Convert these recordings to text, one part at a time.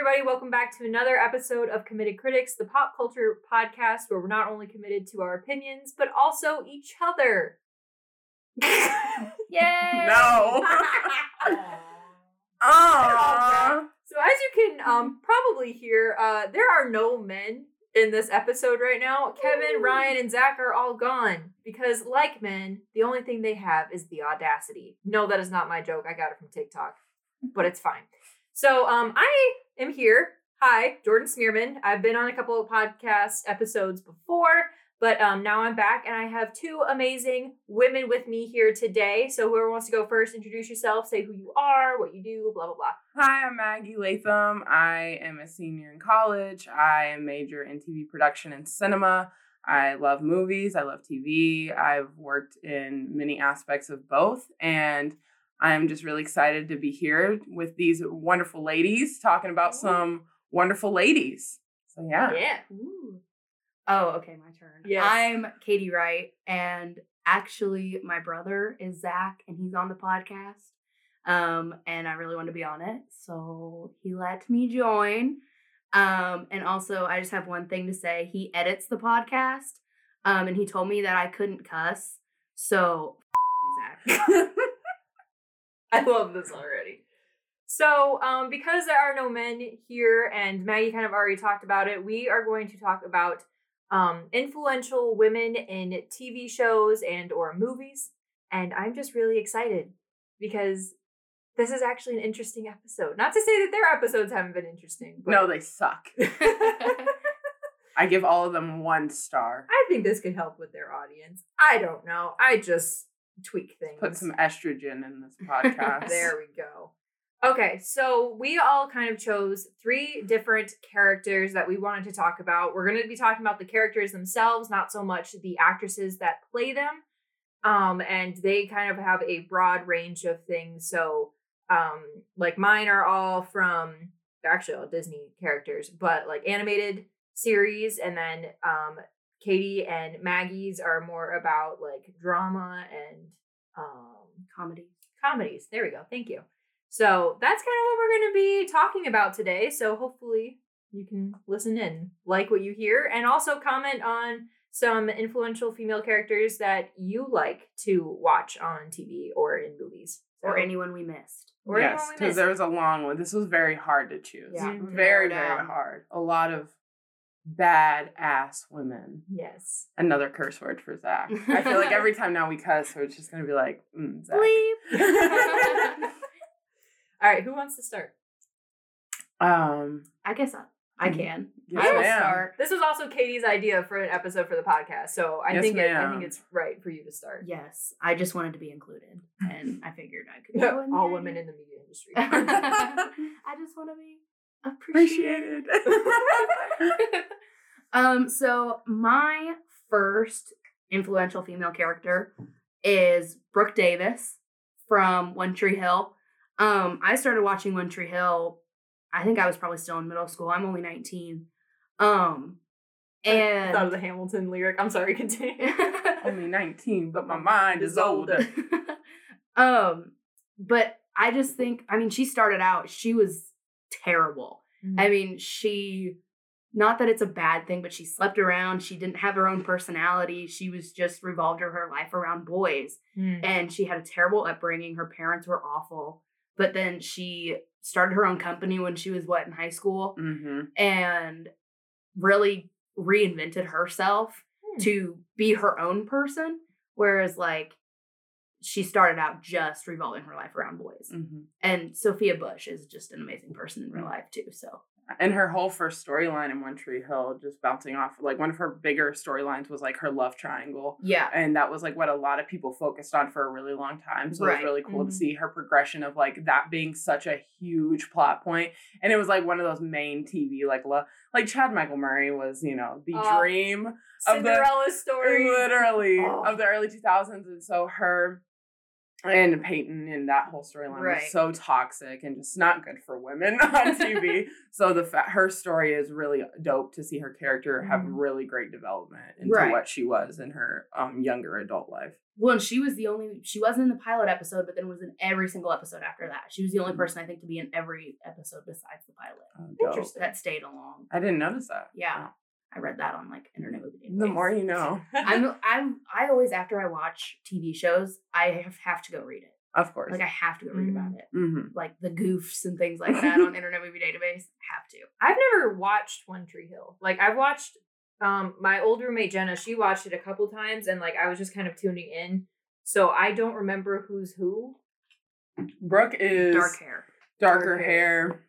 everybody. Welcome back to another episode of Committed Critics, the pop culture podcast where we're not only committed to our opinions, but also each other. Yay! No. Aww. So, as you can um, probably hear, uh, there are no men in this episode right now. Kevin, Ryan, and Zach are all gone because, like men, the only thing they have is the audacity. No, that is not my joke. I got it from TikTok, but it's fine. So, um, I am here. Hi, Jordan Smearman. I've been on a couple of podcast episodes before, but um, now I'm back and I have two amazing women with me here today. So, whoever wants to go first, introduce yourself, say who you are, what you do, blah, blah, blah. Hi, I'm Maggie Latham. I am a senior in college. I major in TV production and cinema. I love movies. I love TV. I've worked in many aspects of both. And I'm just really excited to be here with these wonderful ladies talking about some wonderful ladies. So, yeah. Yeah. Ooh. Oh, okay, my turn. Yes. I'm Kady Wright, and actually, my brother is Zach, and he's on the podcast. Um, and I really wanted to be on it, so he let me join. Um, and also, I just have one thing to say: he edits the podcast, um, and he told me that I couldn't cuss. So, f- you, Zach. I love this already. So, um, because there are no men here, and Maggie kind of already talked about it, we are going to talk about um, influential women in TV shows and or movies. And I'm just really excited because this is actually an interesting episode. Not to say that their episodes haven't been interesting, but No, they suck. I I give all of them one star. I think this could help with their audience. I don't know. I just tweak things. Put some estrogen in this podcast. There we go. Okay, so we all kind of chose three different characters that we wanted to talk about. We're going to be talking about the characters themselves, not so much the actresses that play them. Um, and they kind of have a broad range of things. So, um, like mine are all from actually all Disney characters, but like animated series, and then um, Kady and Maggie's are more about like drama and um Comedy. comedies. There we go. Thank you. So that's kind of what we're going to be talking about today. So hopefully you can listen in, like what you hear, and also comment on some influential female characters that you like to watch on TV or in movies. Or anyone we missed. or yes, because there was a long one. This was very hard to choose. Yeah. Mhm. Very, very hard. A lot of bad ass women. Yes. Another curse word for Zach. I feel like every time now we cuss, so it's just gonna be like, mm, Zach. All right, who wants to start? um, I guess I, I can. yes, I will ma'am. start. This was also Kady's idea for an episode for the podcast, so I Yes, think it, I think it's right for you to start. Yes, I just wanted to be included, and I figured I could. Yeah, go in all there. women in the media industry. I just want to be appreciated. Um, so my first influential female character is Brooke Davis from One Tree Hill. Um, I started watching One Tree Hill. I think I was probably still in middle school. I'm only 19. Um, and I thought of the Hamilton lyric. I'm sorry, continue. Only 19, but my mind is older. um, but I just think, I mean, she started out, she was terrible. I mean, she, not that it's a bad thing, but she slept around. She didn't have her own personality. She was just revolved her life around boys. Mm. And she had a terrible upbringing. Her parents were awful. But then she started her own company when she was, what, in high school? hmm And really reinvented herself Hmm. to be her own person. Whereas, like, she started out just revolving her life around boys. hmm And Sophia Bush is just an amazing person in real Mm. life, too. So, And her whole first storyline in One Tree Hill, just bouncing off, like one of her bigger storylines was like her love triangle. yeah. and that was like what a lot of people focused on for a really long time so it was really cool Mhm. to see her progression of like that being such a huge plot point. and it was like one of those main tv like lo- like chad michael murray was you know the Oh, dream of the Cinderella story. literally Oh. of the early 2000s and so her and Peyton and that whole storyline Right. was so toxic and just not good for women on TV. so the fa- her story is really dope to see her character have Mhm. really great development into Right. what she was in her um, younger adult life. Well, and she was the only she wasn't in the pilot episode, but then was in every single episode after that. She was the only Mhm. person I think to be in every episode besides the pilot. Uh. Interesting. That stayed along. I didn't notice that. Yeah. I read that on like Internet Movie Database. The more you know, I'm I'm I always after I watch TV shows, I have, have to go read it. of course. Like I have to go read about it. hmm Like the goofs and things like that on Internet Movie Database. Have to. I've never watched One Tree Hill. Like I've watched um my old roommate Jenna, she watched it a couple times and like I was just kind of tuning in. So I don't remember who's who. Brooke is Dark hair. darker Dark hair. hair.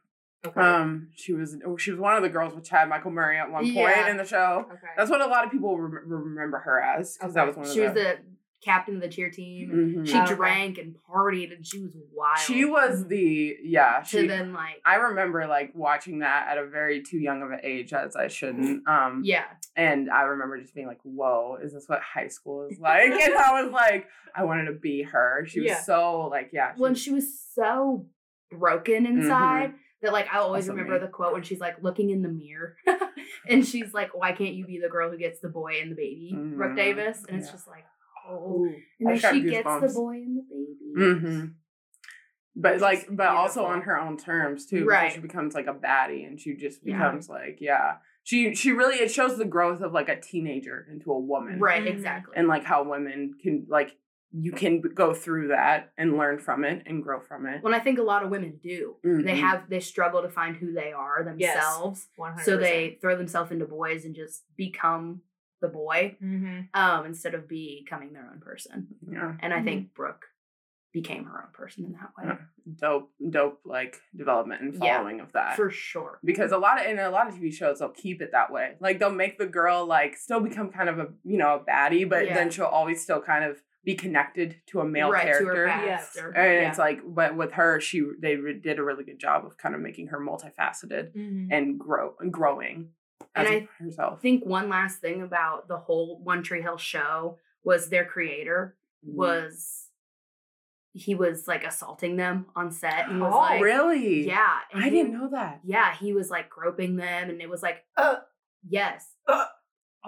Okay. Um, she was she was one of the girls with Chad Michael Murray at one point Yeah. in the show. okay. That's what a lot of people rem- remember her as because that was one of She was the. the captain of the cheer team. and Mhm. She Okay. drank and partied and she was wild. She was the yeah. to She then like I remember like watching that at a very too young of an age as I shouldn't. Um yeah. and I remember just being like, Whoa, is this what high school is like? and I was like, I wanted to be her. She was Yeah. so like, yeah. when she was so broken inside that like I always remember me. the quote when she's like looking in the mirror and she's like, Why can't you be the girl who gets the boy and the baby, Brooke Mhm. Davis? And it's just like, oh Ooh. and then she gets the boy and the baby. hmm But Which like, but also on her own terms too. Right. She becomes like a baddie, and she just Yeah. becomes like, yeah. She she really it shows the growth of like a teenager into a woman, Right, exactly. And like how women can like you can go through that and learn from it and grow from it. when I think a lot of women do. They Mhm. have they struggle to find who they are Yes. themselves. 100%. So they throw themselves into boys and just become the boy Mhm. um instead of becoming their own person. Yeah, And I Mhm. think Brooke became her own person in that way. Yeah. dope, dope like development and Yeah, following of that. For sure. because a lot of in a lot of TV shows they'll keep it that way. Like they'll make the girl like still become kind of a you know a baddie, but Yeah. then she'll always still kind of be connected to a male right, character. to her past. Yes. And yeah. it's like, but with her, she they re- did a really good job of kind of making her multifaceted Mhm. and grow and growing And as I herself. Think one last thing about the whole One Tree Hill show was their creator Mm. was he was like assaulting them on set and was Oh, like really? yeah and I he- didn't know that. yeah he was like groping them and it was like Uh. yes Oh,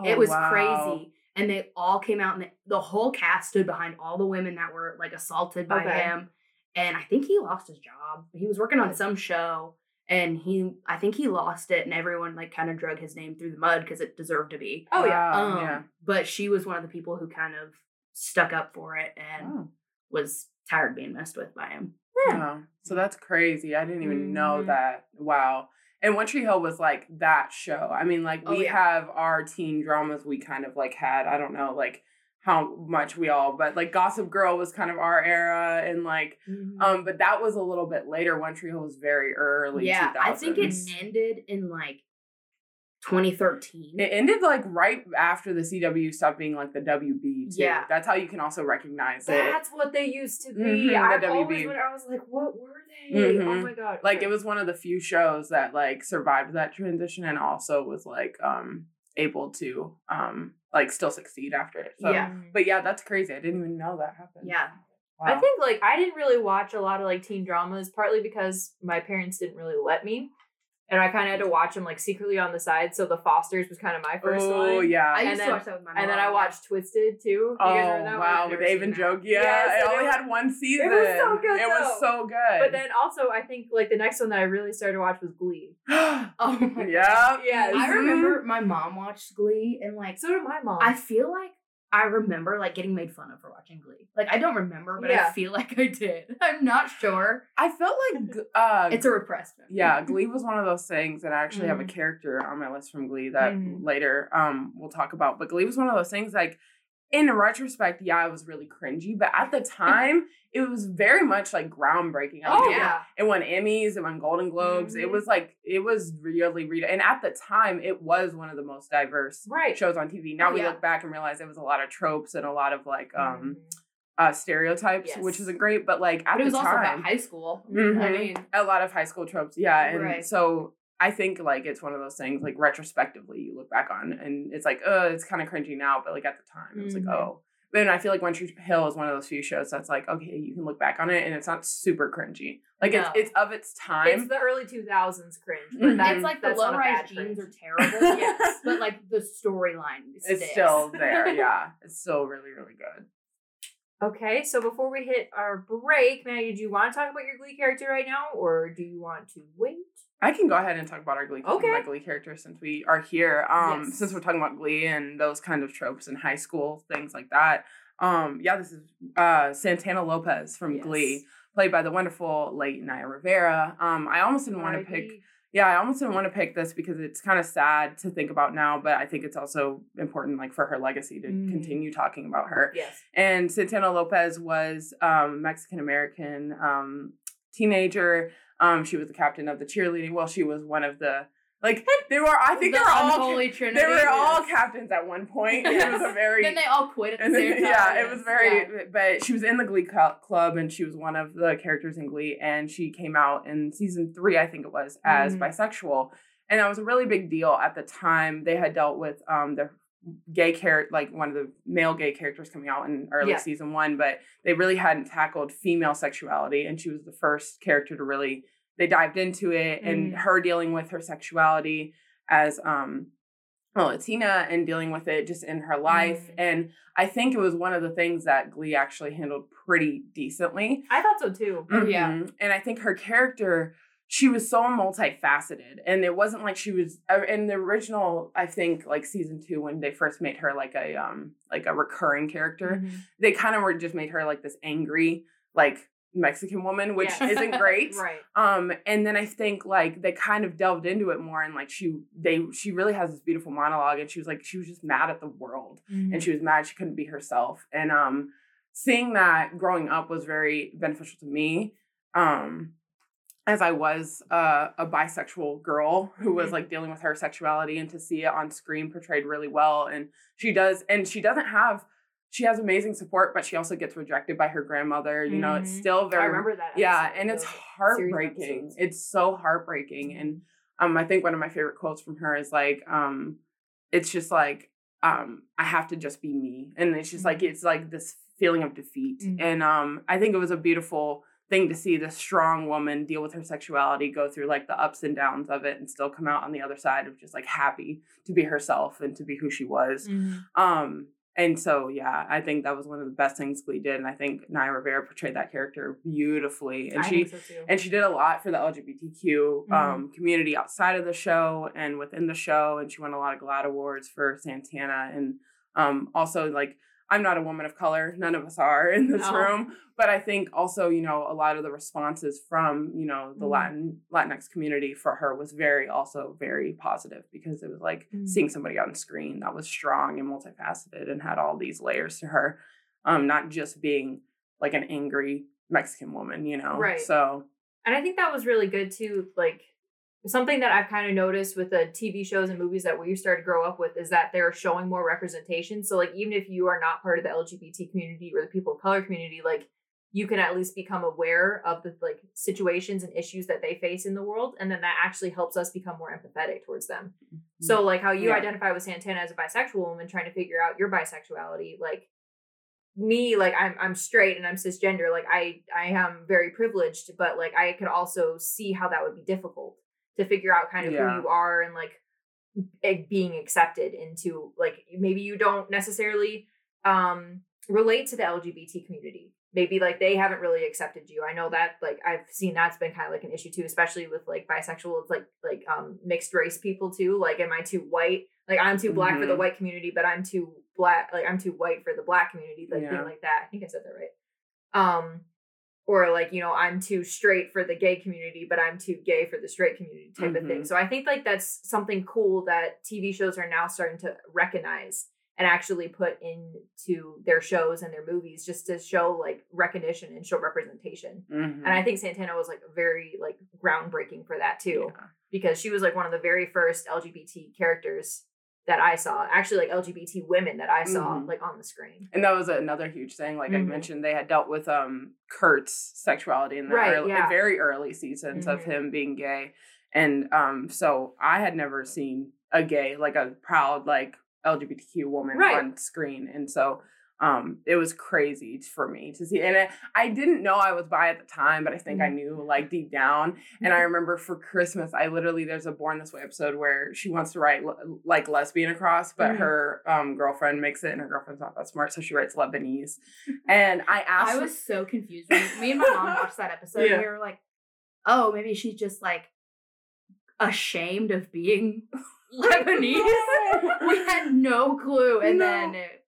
it was wow. crazy and they all came out in the, the whole cast stood behind all the women that were like assaulted by Okay. him and i think he lost his job he was working on some show and he i think he lost it and everyone like kind of drug his name through the mud because it deserved to be Oh yeah. Um, yeah. but she was one of the people who kind of stuck up for it and Oh, was tired being messed with by him wow. So that's crazy. I didn't even know Mhm. that. Wow. And One Tree Hill was like that show. I mean, like Oh, we yeah. have our teen dramas we kind of like had. I don't know, like how much we all, but like Gossip Girl was kind of our era, and like Mhm. Um, but that was a little bit later. One Tree Hill was very early. yeah i think it ended in like 2013 It ended like right after the CW stopped being like the WB. Too. Yeah. that's how you can also recognize it. That's what they used to be. Mhm, the I WB. always I was like, what were they? Oh Mhm. my god. Like Okay. it was one of the few shows that like survived that transition and also was like um able to um like still succeed after it. So, Yeah. Mhm. But yeah, that's crazy. I didn't even know that happened. yeah I think like I didn't really watch a lot of like teen dramas, partly because my parents didn't really let me. And I kind of had to watch them like secretly on the side. So The Fosters was kind of my first oh one. yeah. i And used then- to watch that with my mom And then I watched Twisted too. You Oh guys that wow, I've with never Dave seen and that. Joke. Yeah, Yes, it only was- had one season. It was so good, It was though. so good. But then also, I think like the next one that I really started to watch was Glee. oh my God. yeah. Yes. I remember my mom watched Glee and like So did my mom. I feel like I remember like getting made fun of for watching Glee. Like I don't remember, but I feel like I did. I'm not sure. I felt like uh It's a repressed memory. yeah, Glee was one of those things, and I actually have a Mhm. character on my list from Glee that Mhm. later um we'll talk about. But Glee was one of those things like in retrospect, yeah, it was really cringy, but at the time it was very much like groundbreaking. I oh yeah. It won Emmys, it won Golden Globes. It Mhm. was like it was really read and at the time it was one of the most diverse Right. shows on TV. Now Oh, we yeah. look back and realize it was a lot of tropes and a lot of like um Mhm. uh stereotypes, which isn't great, but like at But it was the also time about high school. I Mhm. mean, a lot of high school tropes yeah and Right. so i think like it's one of those things like retrospectively you look back on and it's like oh, it's kind of cringy now but like at the time it was Mhm. like oh But I feel like One Tree Hill is one of those few shows that's like, okay, you can look back on it and it's not super cringy. Like No. it's it's of its time. It's the early 2000s cringe. Mhm. But that's It's like the low rise jeans cringe. are terrible. Yes. But like the storyline it's still there. Yeah, it's still really really good. Okay, so before we hit our break, Maggie, do you want to talk about your Glee character right now, or do you want to wait? I can go ahead and talk about our Glee, Okay. my Glee character since we are here. Um, Yes. since we're talking about Glee and those kind of tropes in high school, things like that. Um, yeah, this is uh Santana Lopez from Glee, played by the wonderful late Naya Rivera. Um, I almost didn't want to pick. Yeah, I almost didn't want to pick this because it's kind of sad to think about now, but I think it's also important, like for her legacy, to Mhm. continue talking about her. Yes. And Santana Lopez was um, Mexican American um, teenager. Um, she was the captain of the cheerleading. Well, she was one of the like they were. I think the they were all trinity. they were all captains at one point. It was a very Then they all quit at the same time. yeah, it was very. Yeah. But she was in the Glee club, and she was one of the characters in Glee. And she came out in season three, I think it was, as Mhm. bisexual, and that was a really big deal at the time. They had dealt with um their gay character, like one of the male gay characters coming out in early Yeah. season one, but they really hadn't tackled female sexuality, and she was the first character to really. They dived into it, and Mhm. her dealing with her sexuality as um a Latina and dealing with it just in her life. Mhm. And I think it was one of the things that Glee actually handled pretty decently. I thought so too. Oh, yeah. Mhm. And I think her character, she was so multifaceted. And it wasn't like she was uh, in the original, I think, like season two, when they first made her like a um like a recurring character, Mhm. they kind of were just made her like this angry, like Mexican woman, which isn't great. Right. Um, and then I think like they kind of delved into it more and like she they she really has this beautiful monologue and she was like she was just mad at the world Mm-hmm. and she was mad she couldn't be herself. And um seeing that growing up was very beneficial to me. Um as I was uh, a bisexual girl who was Mhm. like dealing with her sexuality and to see it on screen portrayed really well. And she does, and she doesn't have, she has amazing support, but she also gets rejected by her grandmother. You know, it's Mhm. still very I remember that. yeah and it's heartbreaking it's so heartbreaking and um i think one of my favorite quotes from her is like um it's just like um i have to just be me and it's just like Mhm. it's like this feeling of defeat Mhm. and um i think it was a beautiful thing to see this strong woman deal with her sexuality go through like the ups and downs of it and still come out on the other side of just like happy to be herself and to be who she was Mhm. um, and so yeah, I think that was one of the best things Glee did, and I think Naya Rivera portrayed that character beautifully, and I she so and she did a lot for the LGBTQ Mhm. um, community outside of the show and within the show, and she won a lot of GLAAD awards for Santana, and um, also like I'm not a woman of color, none of us are in this No. room, but I think also you know a lot of the responses from you know the Mhm. Latin Latinx community for her was very also very positive because it was like Mhm. seeing somebody on screen that was strong and multifaceted and had all these layers to her, um, not just being like an angry Mexican woman, you know. Right. So And I think that was really good too. Like something that I've kind of noticed with the TV shows and movies that we started to grow up with is that they're showing more representation. So like even if you are not part of the LGBT community or the people of color community, like you can at least become aware of the like situations and issues that they face in the world, and then that actually helps us become more empathetic towards them. Mm-hmm. So like how you Yeah. identify with Santana as a bisexual woman trying to figure out your bisexuality, like me, like I'm I'm straight and I'm cisgender, like I I am very privileged, but like I could also see how that would be difficult to figure out kind of Yeah. who you are and like being accepted into like maybe you don't necessarily um relate to the LGBT community. Maybe like they haven't really accepted you. I know that like I've seen that's been kind of like an issue too, especially with like bisexual, like like um mixed race people too. Like am I too white? Like I'm too black for the Mhm. white community, but I'm too black like I'm too white for the black community, like Yeah. thing like that. I think I said that right. Um or like, you know, I'm too straight for the gay community, but I'm too gay for the straight community type of thing. Mhm. So I think like that's something cool that TV shows are now starting to recognize and actually put into their shows and their movies just to show like recognition and show representation. mhm. And I think Santana was like very like groundbreaking for that too Yeah. because she was like one of the very first LGBT characters that I saw, actually like LGBT women that I saw Mhm. like on the screen. And that was another huge thing. Like I Mhm. mentioned, they had dealt with um Kurt's sexuality in the Right, early, yeah. very early seasons of Mhm. him being gay. And um so I had never seen a gay, like a proud, like LGBTQ woman Right. on screen. And so um, it was crazy for me to see. And I, I didn't know I was bi at the time, but I think I Mm-hmm. knew like deep down. And I remember for Christmas, I literally there's a Born This Way episode where she wants to write le- like lesbian across, but Mhm. her um, girlfriend makes it, and her girlfriend's not that smart, so she writes Lebanese. And I asked, I her- was so confused. When me and my mom watched that episode, Yeah. and we were like, "Oh, maybe she's just like ashamed of being Lebanese." we had no clue, and No. then it,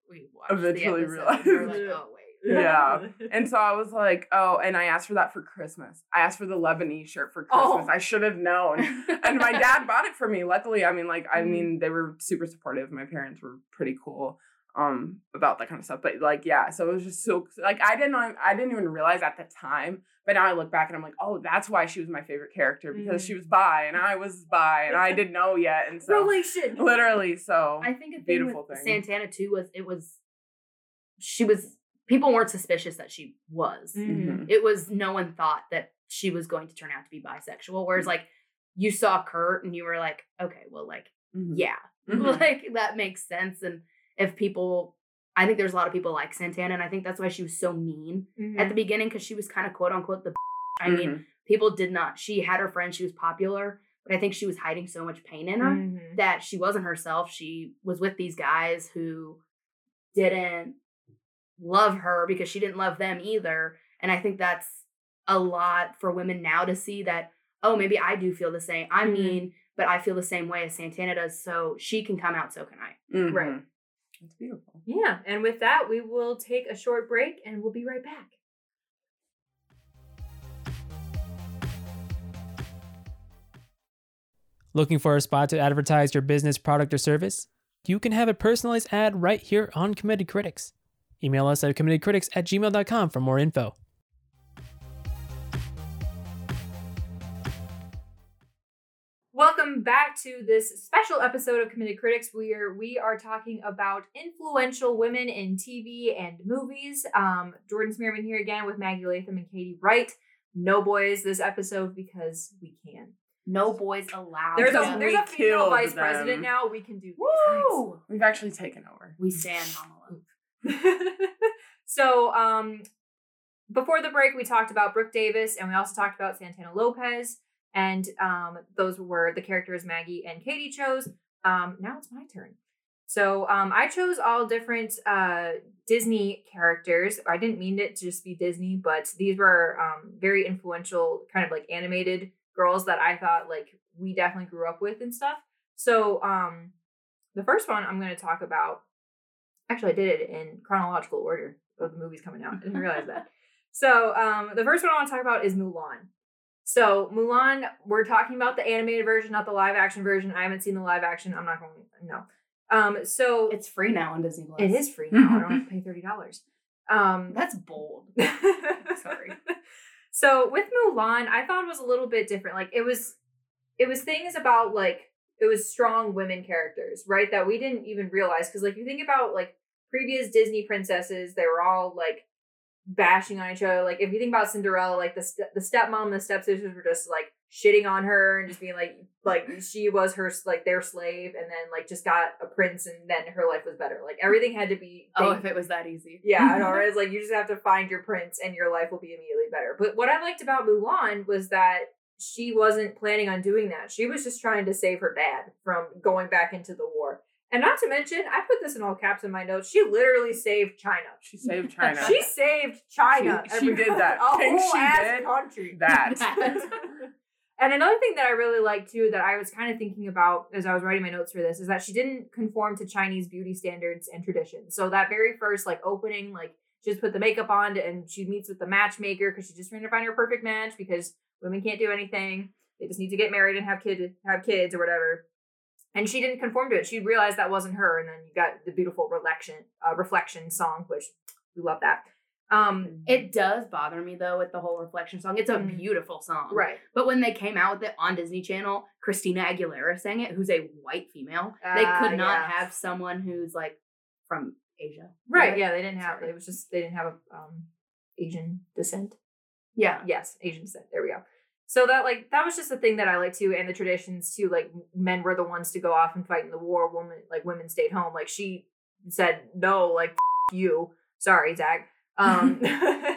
watched Eventually the episode, and we were like, realized. "Oh wait." Yeah. And so I was like, oh, and I asked for that for Christmas. I asked for the Lebanese shirt for Oh. Christmas. I should have known. and my dad bought it for me. Luckily, I mean, like, I Mhm. mean, they were super supportive. My parents were pretty cool um about that kind of stuff. But like, yeah, so it was just so like I didn't know I didn't even realize at the time. But now I look back and I'm like, oh, that's why she was my favorite character because Mhm. she was bi and I was bi and I didn't know yet. And so Relation. literally, so I think a thing Beautiful with thing. Santana too was it was she was people weren't suspicious that she was. Mhm. It was no one thought that she was going to turn out to be bisexual. Whereas like you saw Kurt and you were like, okay, well, like mhm. yeah, Mhm. like that makes sense. And if people, I think there's a lot of people like Santana, and I think that's why she was so mean at the beginning because she was kind of quote unquote the. I mean, Mhm. people did not. She had her friends. She was popular, but I think she was hiding so much pain in her Mhm. that she wasn't herself. She was with these guys who didn't love her because she didn't love them either. And I think that's a lot for women now to see that, oh, maybe I do feel the same. I Mhm. mean, but I feel the same way as Santana does. So she can come out, so can I. Right. Mhm. It's beautiful. Yeah, and with that, we will take a short break and we'll be right back. Looking for a spot to advertise your business, product, or service? You can have a personalized ad right here on Committed Critics. Email us at committedcritics at gmail.com for more info. Welcome back to this special episode of Committed Critics, where we are talking about influential women in TV and movies. Um, Jordan Smearman here again with Maggie Latham and Kady Wright. No boys this episode because we can. No boys allowed. There's Because a we there's a female vice them. president now. We can do these things. Woo! We've actually taken over. We stand Mama Love. so um before the break we talked about brooke davis and we also talked about santana lopez and um those were the characters maggie and kady chose. Um now it's my turn. So um i chose all different uh disney characters. I didn't mean it to just be disney but these were um very influential kind of like animated girls that i thought like we definitely grew up with and stuff. So um the first one i'm going to talk about Actually, I did it in chronological order of the movies coming out. I didn't realize that. So, um, the first one I want to talk about is Mulan. So, Mulan, we're talking about the animated version, not the live action version. I haven't seen the live action. I'm not going to, no. Um, so It's free now on Disney Plus. it is free now. I don't have to pay $30. Um, That's bold. Sorry. So with Mulan, I thought it was a little bit different. Like it was it was things about like it was strong women characters, right? That we didn't even realize. Cause like you think about like previous Disney princesses, they were all like bashing on each other. Like if you think about Cinderella, like the st- the stepmom and the stepsisters were just like shitting on her and just being like like she was her like their slave and then like just got a prince and then her life was better. Like everything had to be Oh, if it was that easy. yeah, right? It's like you just have to find your prince and your life will be immediately better. But what I liked about Mulan was that she wasn't planning on doing that. She was just trying to save her dad from going back into the war. And not to mention, I put this in all caps in my notes. She literally saved China. She saved China. She saved China. She- she did that. A Thing whole she ass did, country. that. and another thing that I really liked too, that I was kind of thinking about as I was writing my notes for this, is that she didn't conform to Chinese beauty standards and traditions. So that very first like opening, like she just put the makeup on and she meets with the matchmaker because she's just trying to find her perfect match because women can't do anything. They just need to get married and have kid have kids or whatever. And she didn't conform to it. She realized that wasn't her. And then you got the beautiful reflection, uh, reflection song, which we love that. Um, It does bother me though with the whole reflection song. It's a Mm. beautiful song. right. But when they came out with it on Disney Channel, Christina Aguilera sang it, who's a white female. they Ah, could not yeah. have someone who's like from Asia. Right. Yeah, they didn't have. Sorry. It was just they didn't have a um Asian descent. Yeah. Yes, Asian descent. There we go. So that like that was just the thing that I like too, and the traditions too. Like men were the ones to go off and fight in the war. Women like women stayed home. Like she said no, like you. Sorry, Zach. Um,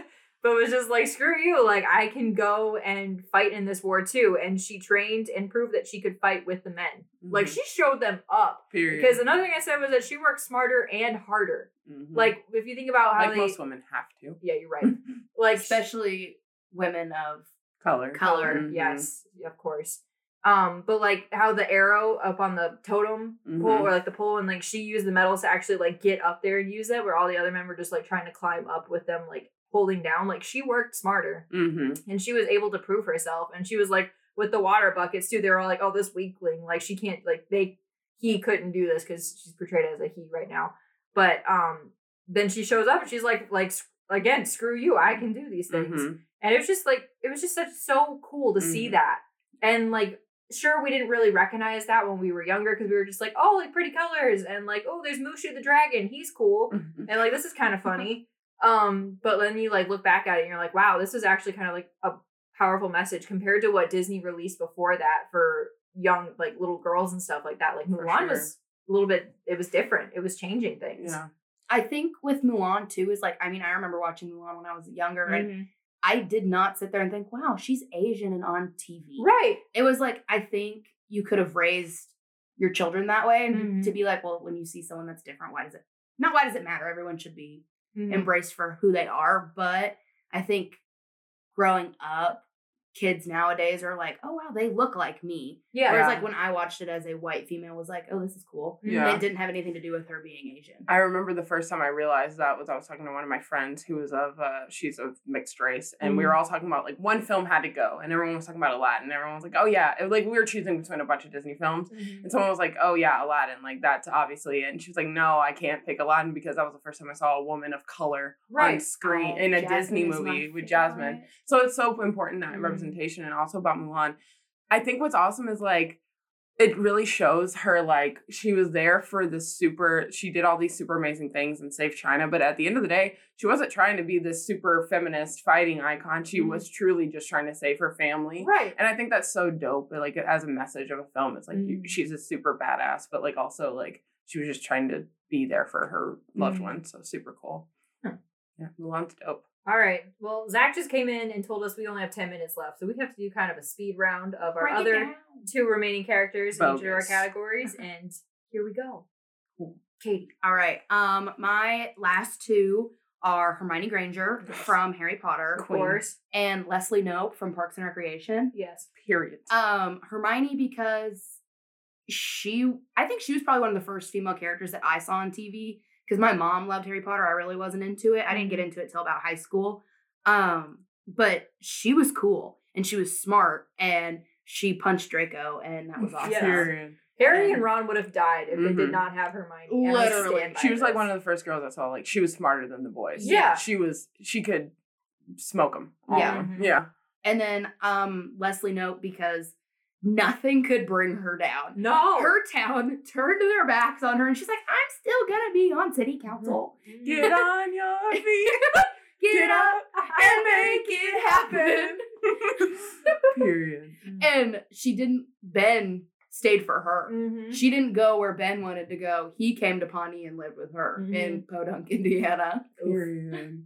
but was just like, screw you. Like, I can go and fight in this war too. And she trained and proved that she could fight with the men. Like, Mhm. she showed them up. period. Because another thing I said was that she worked smarter and harder. Mhm. Like, if you think about how like they. most women have to. yeah, you're right. Like, Especially women of Color. color. Mhm. Yes, of course. Um, but like how the arrow up on the totem pole Mhm. or like the pole and like she used the metals to actually like get up there and use it where all the other men were just like trying to climb up with them like holding down. Like she worked smarter Mm-hmm. and she was able to prove herself. And she was like with the water buckets too, they were all like, Oh, this weakling, like she can't like they he couldn't do this because she's portrayed as a he right now. But um then she shows up and she's like like again, screw you, I can do these things Mhm. and it was just like it was just such so cool to see Mhm. that and like sure we didn't really recognize that when we were younger because we were just like oh like pretty colors and like oh there's mushu the dragon he's cool Mhm. and like this is kind of funny um but then you like look back at it and you're like wow this is actually kind of like a powerful message compared to what disney released before that for young like little girls and stuff like that like mulan sure. was a little bit it was different it was changing things Yeah. I think with Mulan too is like I mean I remember watching Mulan when I was younger and Mhm. I did not sit there and think wow she's Asian and on TV. right It was like I think you could have raised your children that way and Mhm. to be like well when you see someone that's different why does it not why does it matter everyone should be Mhm. embraced for who they are but I think growing up kids nowadays are like oh wow they look like me yeah whereas like when I watched it as a white female was like oh this is cool Yeah. it didn't have anything to do with her being Asian I remember the first time I realized that was I was talking to one of my friends who was of uh she's of mixed race and we were all talking about like one film had to go and everyone was talking about Aladdin. Everyone was like, Oh yeah. It, like we were choosing between a bunch of Disney films Mhm. and someone was like, Oh yeah, Aladdin, like that's obviously it. And she was like, No, I can't pick Aladdin because that was the first time I saw a woman of color on screen Oh, in a Jasmine Disney movie with Jasmine. So it's so important that Mhm. Representation and also about Mulan. I think what's awesome is like it really shows her like she was there for the super she did all these super amazing things and saved China, but at the end of the day, she wasn't trying to be this super feminist fighting icon. She Mhm. was truly just trying to save her family. right And I think that's so dope. Like as a message of a film, it's like you, Mhm. she's a super badass, but like also like she was just trying to be there for her loved Mhm. one. So super cool. Huh. Yeah, Mulan's dope. All right. Well, Zach just came in and told us we only have 10 minutes left. So we have to do kind of a speed round of our Break it other down. two remaining characters in each of our Bogus. categories. And here we go. Kady. All right. Um, my last two are Hermione Granger Yes. from Harry Potter Of Queen. course. and Leslie Knope from Parks and Recreation. Yes. Period. Um, Hermione because she, I think she was probably one of the first female characters that I saw on TV because my mom loved Harry Potter. I really wasn't into it. I didn't get into it till about high school. Um, but she was cool and she was smart and she punched Draco and that was awesome. Yes. Harry and Ron would have died if they did Mhm. not have Hermione. Literally. She was like one of the first girls I saw. Like she was smarter than the boys. Yeah. she was. She could smoke them. Yeah. Mhm. yeah. And then um Leslie Knope because nothing could bring her down. No. Her town turned their backs on her and she's like, I'm still gonna be on city council. Mm-hmm. Get on your feet. Get up and make it happen. Period. Mm. and she didn't Ben stayed for her. Mhm. She didn't go where Ben wanted to go. He came to Pawnee and lived with her in mm-hmm. Podunk, Indiana. Period.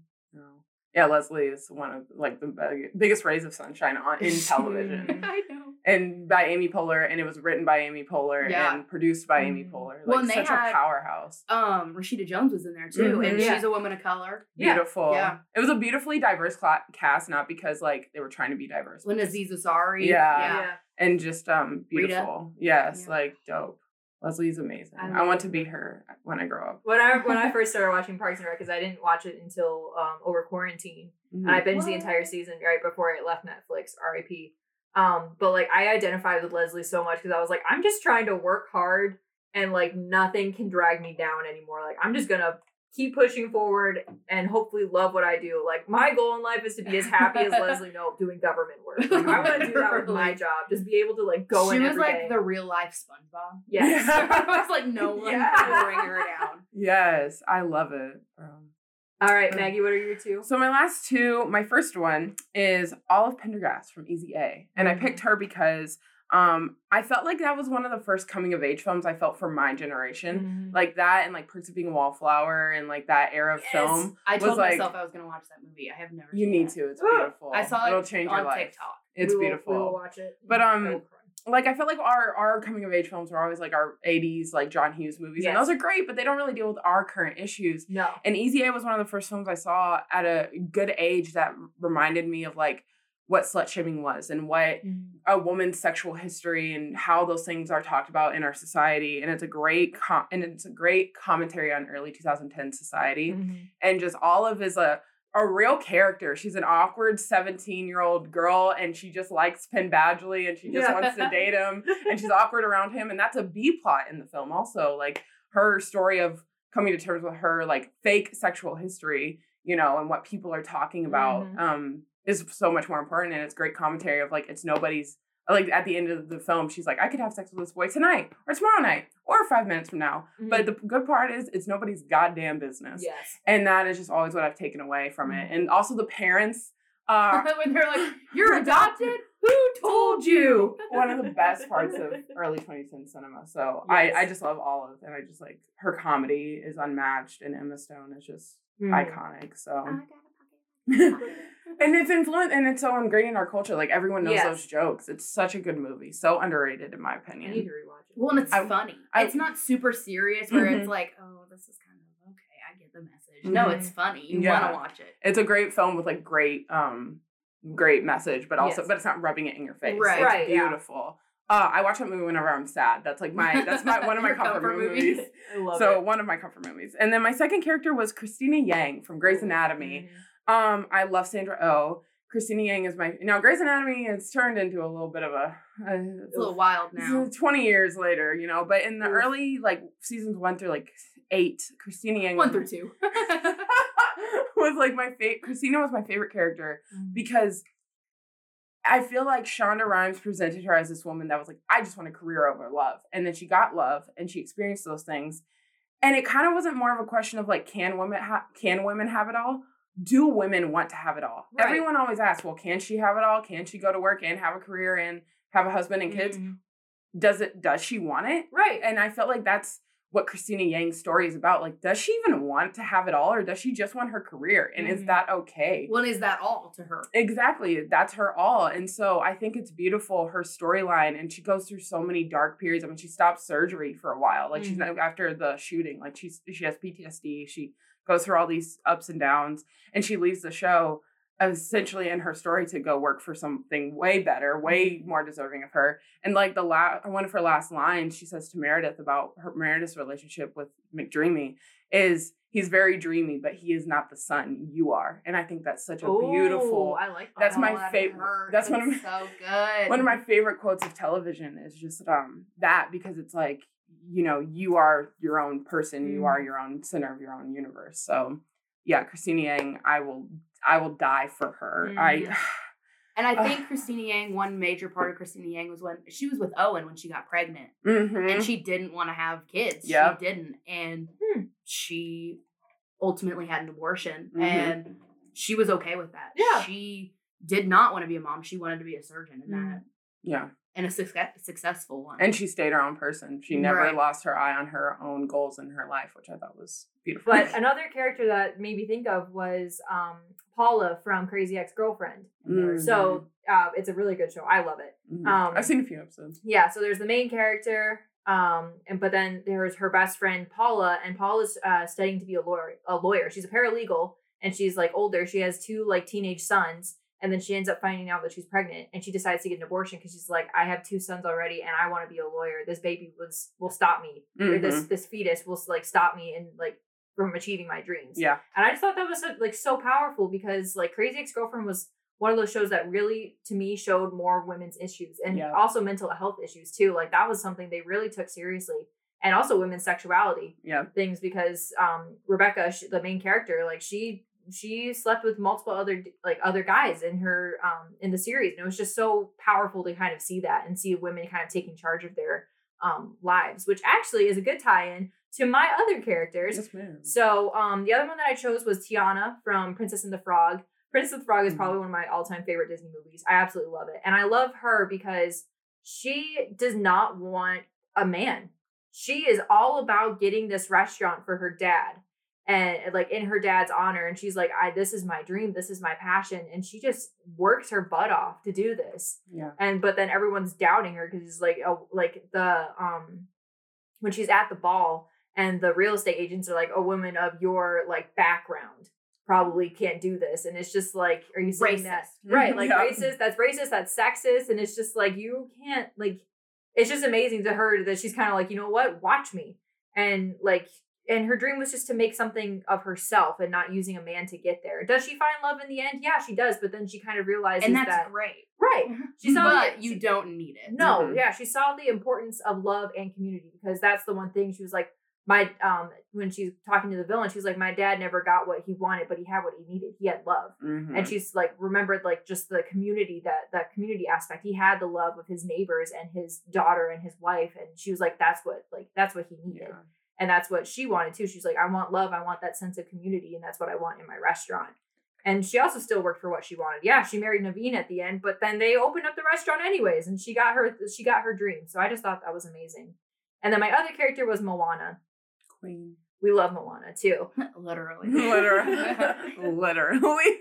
No. Yeah, Leslie is one of like the big- biggest rays of sunshine on in television, I know. and by Amy Poehler, and it was written by Amy Poehler Yeah. and produced by Amy Mhm. Poehler. Like Well, and they such had- a powerhouse. Um, Rashida Jones was in there too, Mhm. and Yeah. she's a woman of color. Beautiful. Yeah. It was a beautifully diverse cla- cast, not because like they were trying to be diverse. but Linda just- Aziz Ansari. Yeah. Yeah. and just um Retta. beautiful. Yes, Yeah. like dope. Leslie's amazing. I I, want to be her when I grow up. When I when I first started watching Parks and Rec, because I didn't watch it until um, over quarantine, and I binged the entire season right before it left Netflix. R.I.P. Um, but like I identified with Leslie so much because I was like, I'm just trying to work hard, and like nothing can drag me down anymore. Like I'm just gonna keep pushing forward and hopefully love what I do. Like my goal in life is to be as happy as Leslie Knope doing government work. Like, I want to do that with my job. Just be able to like go and she in was like day. the real life SpongeBob. yes. I was like, no one Yeah. can bring her down. Yes, I love it. Um, All right, Maggie, what are your two? So my last two, my first one is Olive Penderghast from Easy A, and I Mhm. picked her because Um, I felt like that was one of the first coming of age films I felt for my generation. Mhm. Like that and like Perks of Being a Wallflower and like that era of Yes. film. I told like- myself I was gonna watch that movie. I have never. You need to. It's beautiful. I saw it It'll change your on life. TikTok. It's We will- beautiful. We will watch it. But, um, like I felt like our our coming of age films were always like our 80s like John Hughes movies and those are great but they don't really deal with our current issues. no. And Easy A was one of the first films I saw at a good age that reminded me of like what slut shaming was and what a woman's sexual history and how those things are talked about in our society and it's a great com- and it's a great commentary on early 2010 society Mhm. and just Olive is a a real character. She's an awkward 17 year old girl and she just likes Penn Badgley and she just Yeah. wants to date him and she's awkward around him. And that's a B plot in the film also. Like her story of coming to terms with her like fake sexual history, you know, and what people are talking about Mhm. um is so much more important. And it's great commentary of like it's nobody's like at the end of the film, she's like, I could have sex with this boy tonight or tomorrow night or five minutes from now. But the good part is it's nobody's goddamn business. yes. And that is just always what I've taken away from it. Mhm. And also the parents are when they're like, "You're adopted? Who told you?" one of the best parts of early 2010 cinema. So Yes. I, I just love Olive and I just like her comedy is unmatched and Emma Stone is just Mhm. iconic. So I got a and it's influent and it's so ingrained in our culture. Like everyone knows Yes. those jokes. It's such a good movie. So underrated in my I opinion. need to rewatch it. Well, and it's I- funny. I- it's not super serious where Mhm. it's like, "Oh, this is kind of okay. I get the message." No, Mhm. it's funny. You Yeah. want to watch it. It's a great film with like great um great message, but also Yes. but it's not rubbing it in your face. Right. It's Right, yeah. beautiful. Uh, I watch that movie whenever I'm sad. That's like my that's my one of my comfort, comfort movie. movies. I love So it. one of my comfort movies. And then my second character was Cristina Yang from Grey's Anatomy. Mhm. Um, I love Sandra Oh. Cristina Yang is my now Grey's Anatomy has turned into a little bit of a, a It's a little wild now. 20 years later, you know, but in the early like seasons one through like eight, Cristina Yang One through two. was like my favorite. Cristina was my favorite character Mhm. because I feel like Shonda Rhimes presented her as this woman that was like, I just want a career over love. And then she got love and she experienced those things. And it kind of wasn't more of a question of like, can women ha- can women have it all? Do women want to have it all? Right. Everyone always asks, well, can she have it all? Can she go to work and have a career and have a husband and kids? Mhm. Does it does she want it? Right. And I felt like that's what Cristina Yang's story is about. Like, does she even want to have it all or does she just want her career? And is Mhm. that okay? When is that all to her? Exactly. That's her all. And so I think it's beautiful, her storyline. And she goes through so many dark periods. I mean, she stopped surgery for a while. Like she's Mhm. not after the shooting. Like she's she has PTSD. She goes through all these ups and downs. And she leaves the show essentially in her story to go work for something way better, way more deserving of her. And like the last one of her last lines, she says to Meredith about her Meredith's relationship with McDreamy is he's very dreamy, but he is not the sun you are. And I think that's such a Ooh, beautiful I like that. That's my favorite- that's one of It's so good. one of my favorite quotes of television is just um that because it's like you know you are your own person you are your own center of your own universe so yeah cristina yang i will i will die for her i And I think Cristina Yang, one major part of Cristina Yang was when she was with Owen when she got pregnant. Mhm. and she didn't want to have kids. Yep. She didn't. And Hmm. she ultimately had an abortion. Mhm. And she was okay with that. Yeah. She did not want to be a mom. She wanted to be a surgeon and that yeah and a success, successful one. and she stayed her own person she never Right. lost her eye on her own goals in her life which i thought was beautiful But another character that made me think of was um, Paula from Crazy Ex Girlfriend. Mhm. So uh, it's a really good show. I love it. Mhm. um, i've seen a few episodes Yeah. So there's the main character, um, and but then there's her best friend Paula, and Paula's uh, studying to be a lawyer. A lawyer. She's a paralegal, and she's like older. She has two like teenage sons, and then she ends up finding out that she's pregnant, and she decides to get an abortion because she's like, I have two sons already, and I want to be a lawyer. This baby was will stop me, or this this fetus will like stop me and like from achieving my dreams. yeah And I just thought that was so, like so powerful because like Crazy Ex Girlfriend was one of those shows that really to me showed more women's issues and Yeah. also mental health issues too. Like that was something they really took seriously, and also women's sexuality yeah things because um Rebecca, sh the main character, like she she slept with multiple other like other guys in her um in the series, and it was just so powerful to kind of see that and see women kind of taking charge of their um lives, which actually is a good tie-in to my other characters. yes ma'am So um the other one that I chose was Tiana from Princess and the Frog. Princess and the Frog is Mhm. probably one of my all-time favorite Disney movies. I absolutely love it. And I love her because she does not want a man. She is all about getting this restaurant for her dad and like in her dad's honor and she's like I this is my dream, this is my passion and she just works her butt off to do this. Yeah. And but then everyone's doubting her cuz it's like oh like the um when she's at the ball and the real estate agents are like a woman of your like background probably can't do this and it's just like are you saying that Racist. right like Yeah. racist that's racist that's sexist and it's just like you can't like it's just amazing to her that she's kind of like you know what watch me and like and her dream was just to make something of herself and not using a man to get there does she find love in the end yeah she does but then she kind of realizes and that's that great. right she saw but the- you she- don't need it. no, Mhm. yeah, she saw the importance of love and community because that's the one thing she was like, my um when she's talking to the villain, she's like, my dad never got what he wanted, but he had what he needed. He had love, Mhm. and she's like remembered like just the community that that community aspect. He had the love of his neighbors and his daughter and his wife, and she was like, that's what like that's what he needed, yeah. And that's what she wanted too. She's like, I want love, I want that sense of community, and that's what I want in my restaurant. And she also still worked for what she wanted. Yeah, she married Naveen at the end, but then they opened up the restaurant anyways, and she got her she got her dream. So I just thought that was amazing. And then my other character was Moana. Queen. We love Moana too, Literally. Literally. Literally.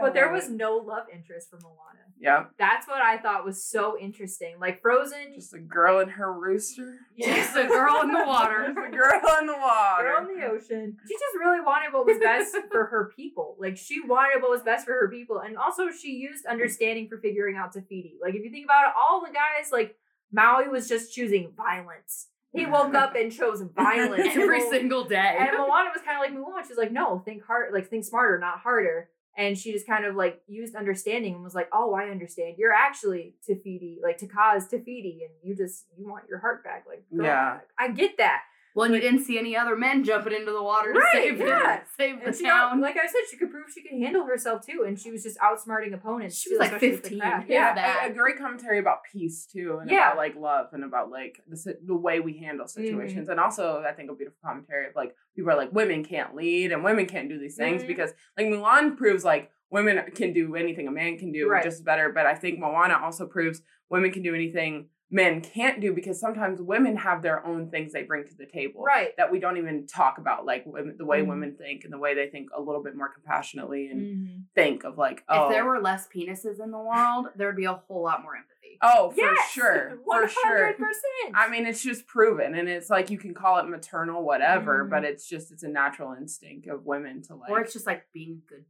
But there was no love interest for Moana. Yeah. That's what I thought was so interesting. Like Frozen, Just a girl and her rooster. Just a girl in the water. Just a girl in the water. girl in the ocean. She just really wanted what was best for her people. Like she wanted what was best for her people, and also she used understanding for figuring out Te Fiti. Like if you think about it, all the guys like Maui was just choosing violence. He woke up and chose violence Every single day. And Moana was kind of like Mulan. She's like, no, think hard, like think smarter, not harder. And she just kind of like used understanding and was like, oh, I understand. You're actually Te Fiti, like Takaz Te Fiti, and you just you want your heart back. Like, Yeah. I get that. Well, and you didn't see any other men jumping into the water to Right, save yeah. the, save the And she, got, town. like I said, she could prove she could handle herself too, and she was just outsmarting opponents. She too, was, like, especially with the 15. craft. Yeah. Yeah, that. a, a great commentary about peace too, and Yeah. about like love and about like the the way we handle situations, and also I think a beautiful commentary of like people are like women can't lead and women can't do these things Mhm. because like Mulan proves like women can do anything a man can do Right. just better, but I think Moana also proves women can do anything men can't do because sometimes women have their own things they bring to the table right. that we don't even talk about like women, the way Mhm. women think and the way they think a little bit more compassionately and Mhm. think of like oh If there were less penises in the world, there would be a whole lot more empathy. oh for Yes, sure one for sure hundred percent. I mean, it's just proven, and it's like you can call it maternal, whatever, Mhm. but it's just it's a natural instinct of women to like or it's just like being a good.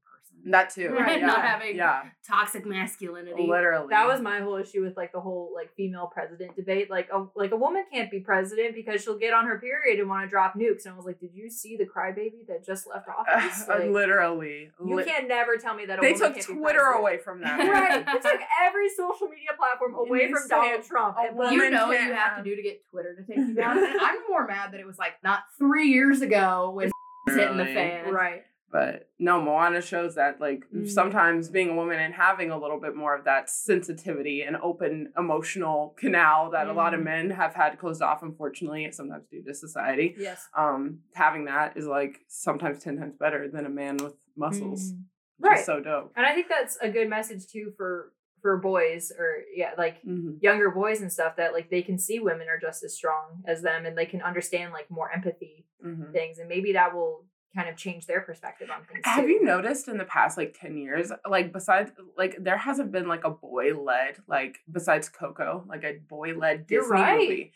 That too, Right, yeah, not having yeah, Toxic masculinity. literally. That was my whole issue with like the whole like female president debate. Like a like a woman can't be president because she'll get on her period and want to drop nukes. And I was like, did you see the crybaby that just left office? Uh, Like, literally. you Li- can't never tell me that a They woman took can't Twitter president. away from them. Right. They took every social media platform away from Donald Trump. a And- you know what you have to do to get Twitter to take you down. I'm more mad that it was like not three years ago when hitting the fan. right. But no, Moana shows that like Mhm. sometimes being a woman and having a little bit more of that sensitivity and open emotional canal that a lot of Mhm. men have had closed off, unfortunately, sometimes due to society. Yes. Um, having that is like sometimes ten times better than a man with muscles. Mhm. Which Right. is so dope. And I think that's a good message too for for boys or yeah, like Mhm. younger boys and stuff that like they can see women are just as strong as them and they can understand like more empathy Mhm. things and maybe that will kind of change their perspective on things. Have too. you noticed in the past like 10 years, like besides like there hasn't been like a boy led, like besides Coco, like a boy led You're Disney right. movie.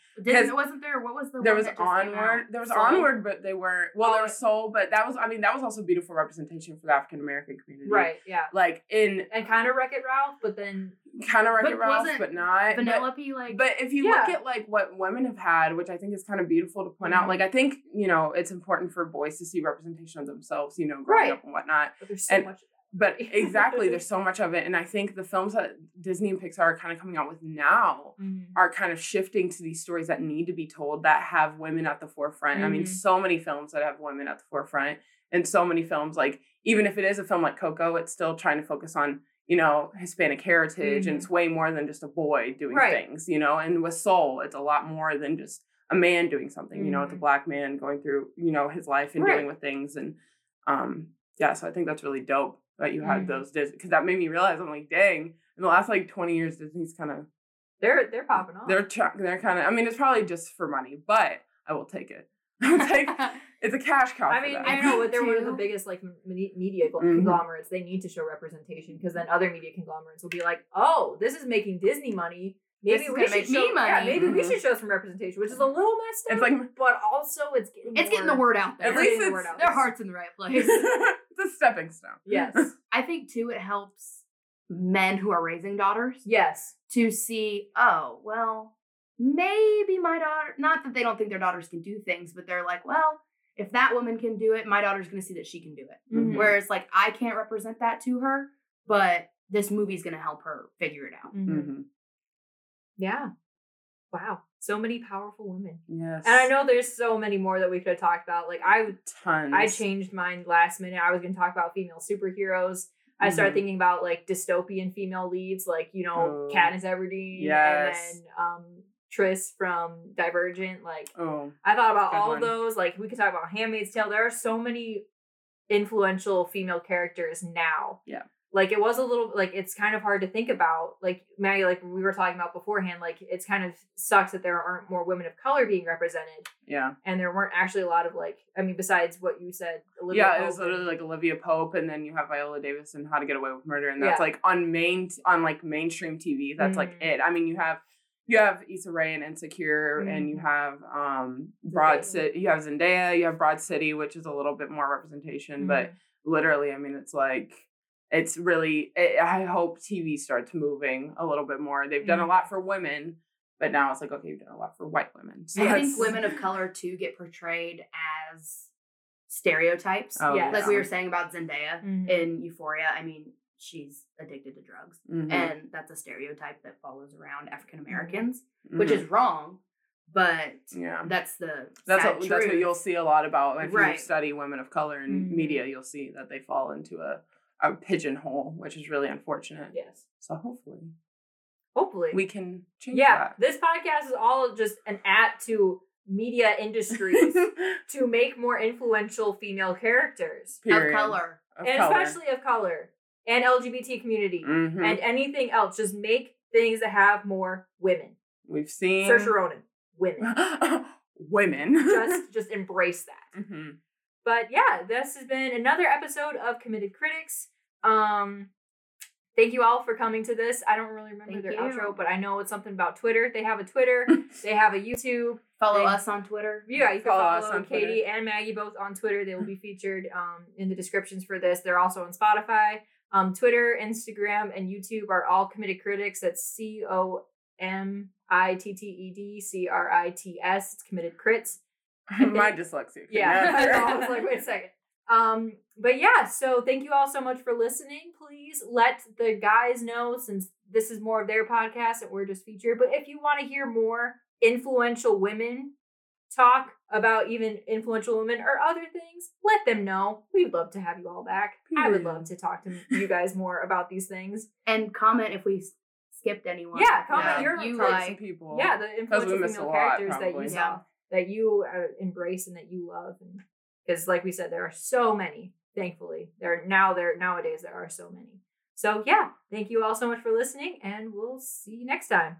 Wasn't there? What was the There was onward. There was Soul? onward, but they weren't well, there was soul, but that was I mean, that was also beautiful representation for the African American community. Right, yeah. Like in And kind of Wreck It Ralph, but then kind of Wreck It Ralph, but not. but- Vanellope like But if you look at like what women have had, which I think is kind of beautiful to point Mhm. out, like I think you know it's important for boys to see representation of themselves, you know, growing Right. up and whatnot. but there's so And- much of that. But exactly, there's so much of it, and I think the films that Disney and Pixar are kind of coming out with now are kind of shifting to these stories that need to be told that have women at the forefront. I mean, Mhm. so many films that have women at the forefront, and so many films like even if it is a film like Coco, it's still trying to focus on you know Hispanic heritage, and Mhm. it's way more than just a boy doing Right. things, you know. And with Soul, it's a lot more than just a man doing something. You know, it's a Mhm. black man going through you know his life and Right. dealing with things, and um, yeah. So I think that's really dope that you had Mhm. those because that made me realize I'm like, dang, in the last like 20 years, Disney's kind of They're they're popping off. They're tr- they're kind of. I mean, it's probably just for money, but I will take it. I will take. It's a cash cow. I for mean, them. I I know, think but they're one of the biggest like m- me- media gl- Mhm. conglomerates. They need to show representation because then other media conglomerates will be like, "Oh, this is making Disney money. Maybe we should make show, me Yeah, maybe we Mhm. should show some representation, which is a little messed up. It's like- but also it's getting it's getting the word out there. At least getting the word out Their there. heart's in the right place. it's a stepping stone. Yes, I think too it helps men who are raising daughters yes, to see, oh, well, maybe my daughter not that they don't think their daughters can do things, but they're like, well, if that woman can do it, my daughter's gonna see that she can do it. Mhm. Whereas like I can't represent that to her, but this movie's gonna help her figure it out. Mhm. Mhm. yeah. Wow, so many powerful women, Yes. and I know there's so many more that we could have talked about. Like I tons. I changed mine last minute. I was going to talk about female superheroes. I started Mhm. thinking about like dystopian female leads, like you know Oh. Katniss Everdeen, Yes. and then um, Tris from Divergent. Like Oh, I thought about all one. of those. Like we could talk about Handmaid's Tale. There are so many influential female characters now. Yeah. Like it was a little like it's kind of hard to think about. Like Maggie, like we were talking about beforehand, like it's kind of sucks that there aren't more women of color being represented yeah. and there weren't actually a lot of like I mean besides what you said Olivia yeah, it Pope was and- literally like Olivia Pope, and then you have Viola Davis and How to Get Away with Murder, and that's Yeah. like on main on like mainstream TV. That's like Mhm. it. I mean, you have you have Issa Rae and Insecure, and you Mhm. have um Broad Zendaya. City. You have Zendaya. You have Broad City, which is a little bit more representation, but Mhm. literally, I mean, it's like it's really. It, I hope TV starts moving a little bit more. They've done a Mhm. lot for women, but now it's like okay, you've done a lot for white women. So I think women of color too get portrayed as stereotypes. Oh, Yes. Like we were saying about Zendaya Mhm. in Euphoria. I mean, she's addicted to drugs. Mhm, And that's a stereotype that follows around African Americans, mhm. which is wrong, but yeah. that's the That's what, that's what you'll see a lot about if you study women of color in Mhm. media. You'll see that they fall into a, a pigeonhole, which is really unfortunate. yes So hopefully hopefully we can change yeah this podcast is all just an add to media industries to make more influential female characters of color. Of and color. especially of color and LGBT community Mhm. and anything else just make things that have more women we've seen Saoirse Ronan women women. just just embrace that Mhm. But yeah, this has been another episode of Committed Critics. Um thank you all for coming to this. I don't really remember Thank their you. outro, but I know it's something about Twitter. They have a Twitter, they have a YouTube. Follow They- us on Twitter. Yeah, you can Follow follow, us on Kady and Maggie both on Twitter. They will be featured um, in the descriptions for this. They're also on Spotify. Um, Twitter, Instagram, and YouTube are all committed critics. That's C O M I T T E D C R I T S. It's committed crits. My dyslexia. Yeah. I was like, wait a second. Um, but yeah, so thank you all so much for listening. Please let the guys know since this is more of their podcast and we're just featured. But if you want to hear more influential women talk about even influential women or other things, let them know. We'd love to have you all back. I would love to talk to you guys more about these things. And comment if we skipped anyone. Yeah, comment Yeah. your you like, like Some people. yeah, the influential female lot, characters that probably. you saw, Yeah. that you uh, embrace and that you love, because like we said, there are so many. Thankfully, there now there nowadays there are so many. So yeah, thank you all so much for listening, and we'll see you next time.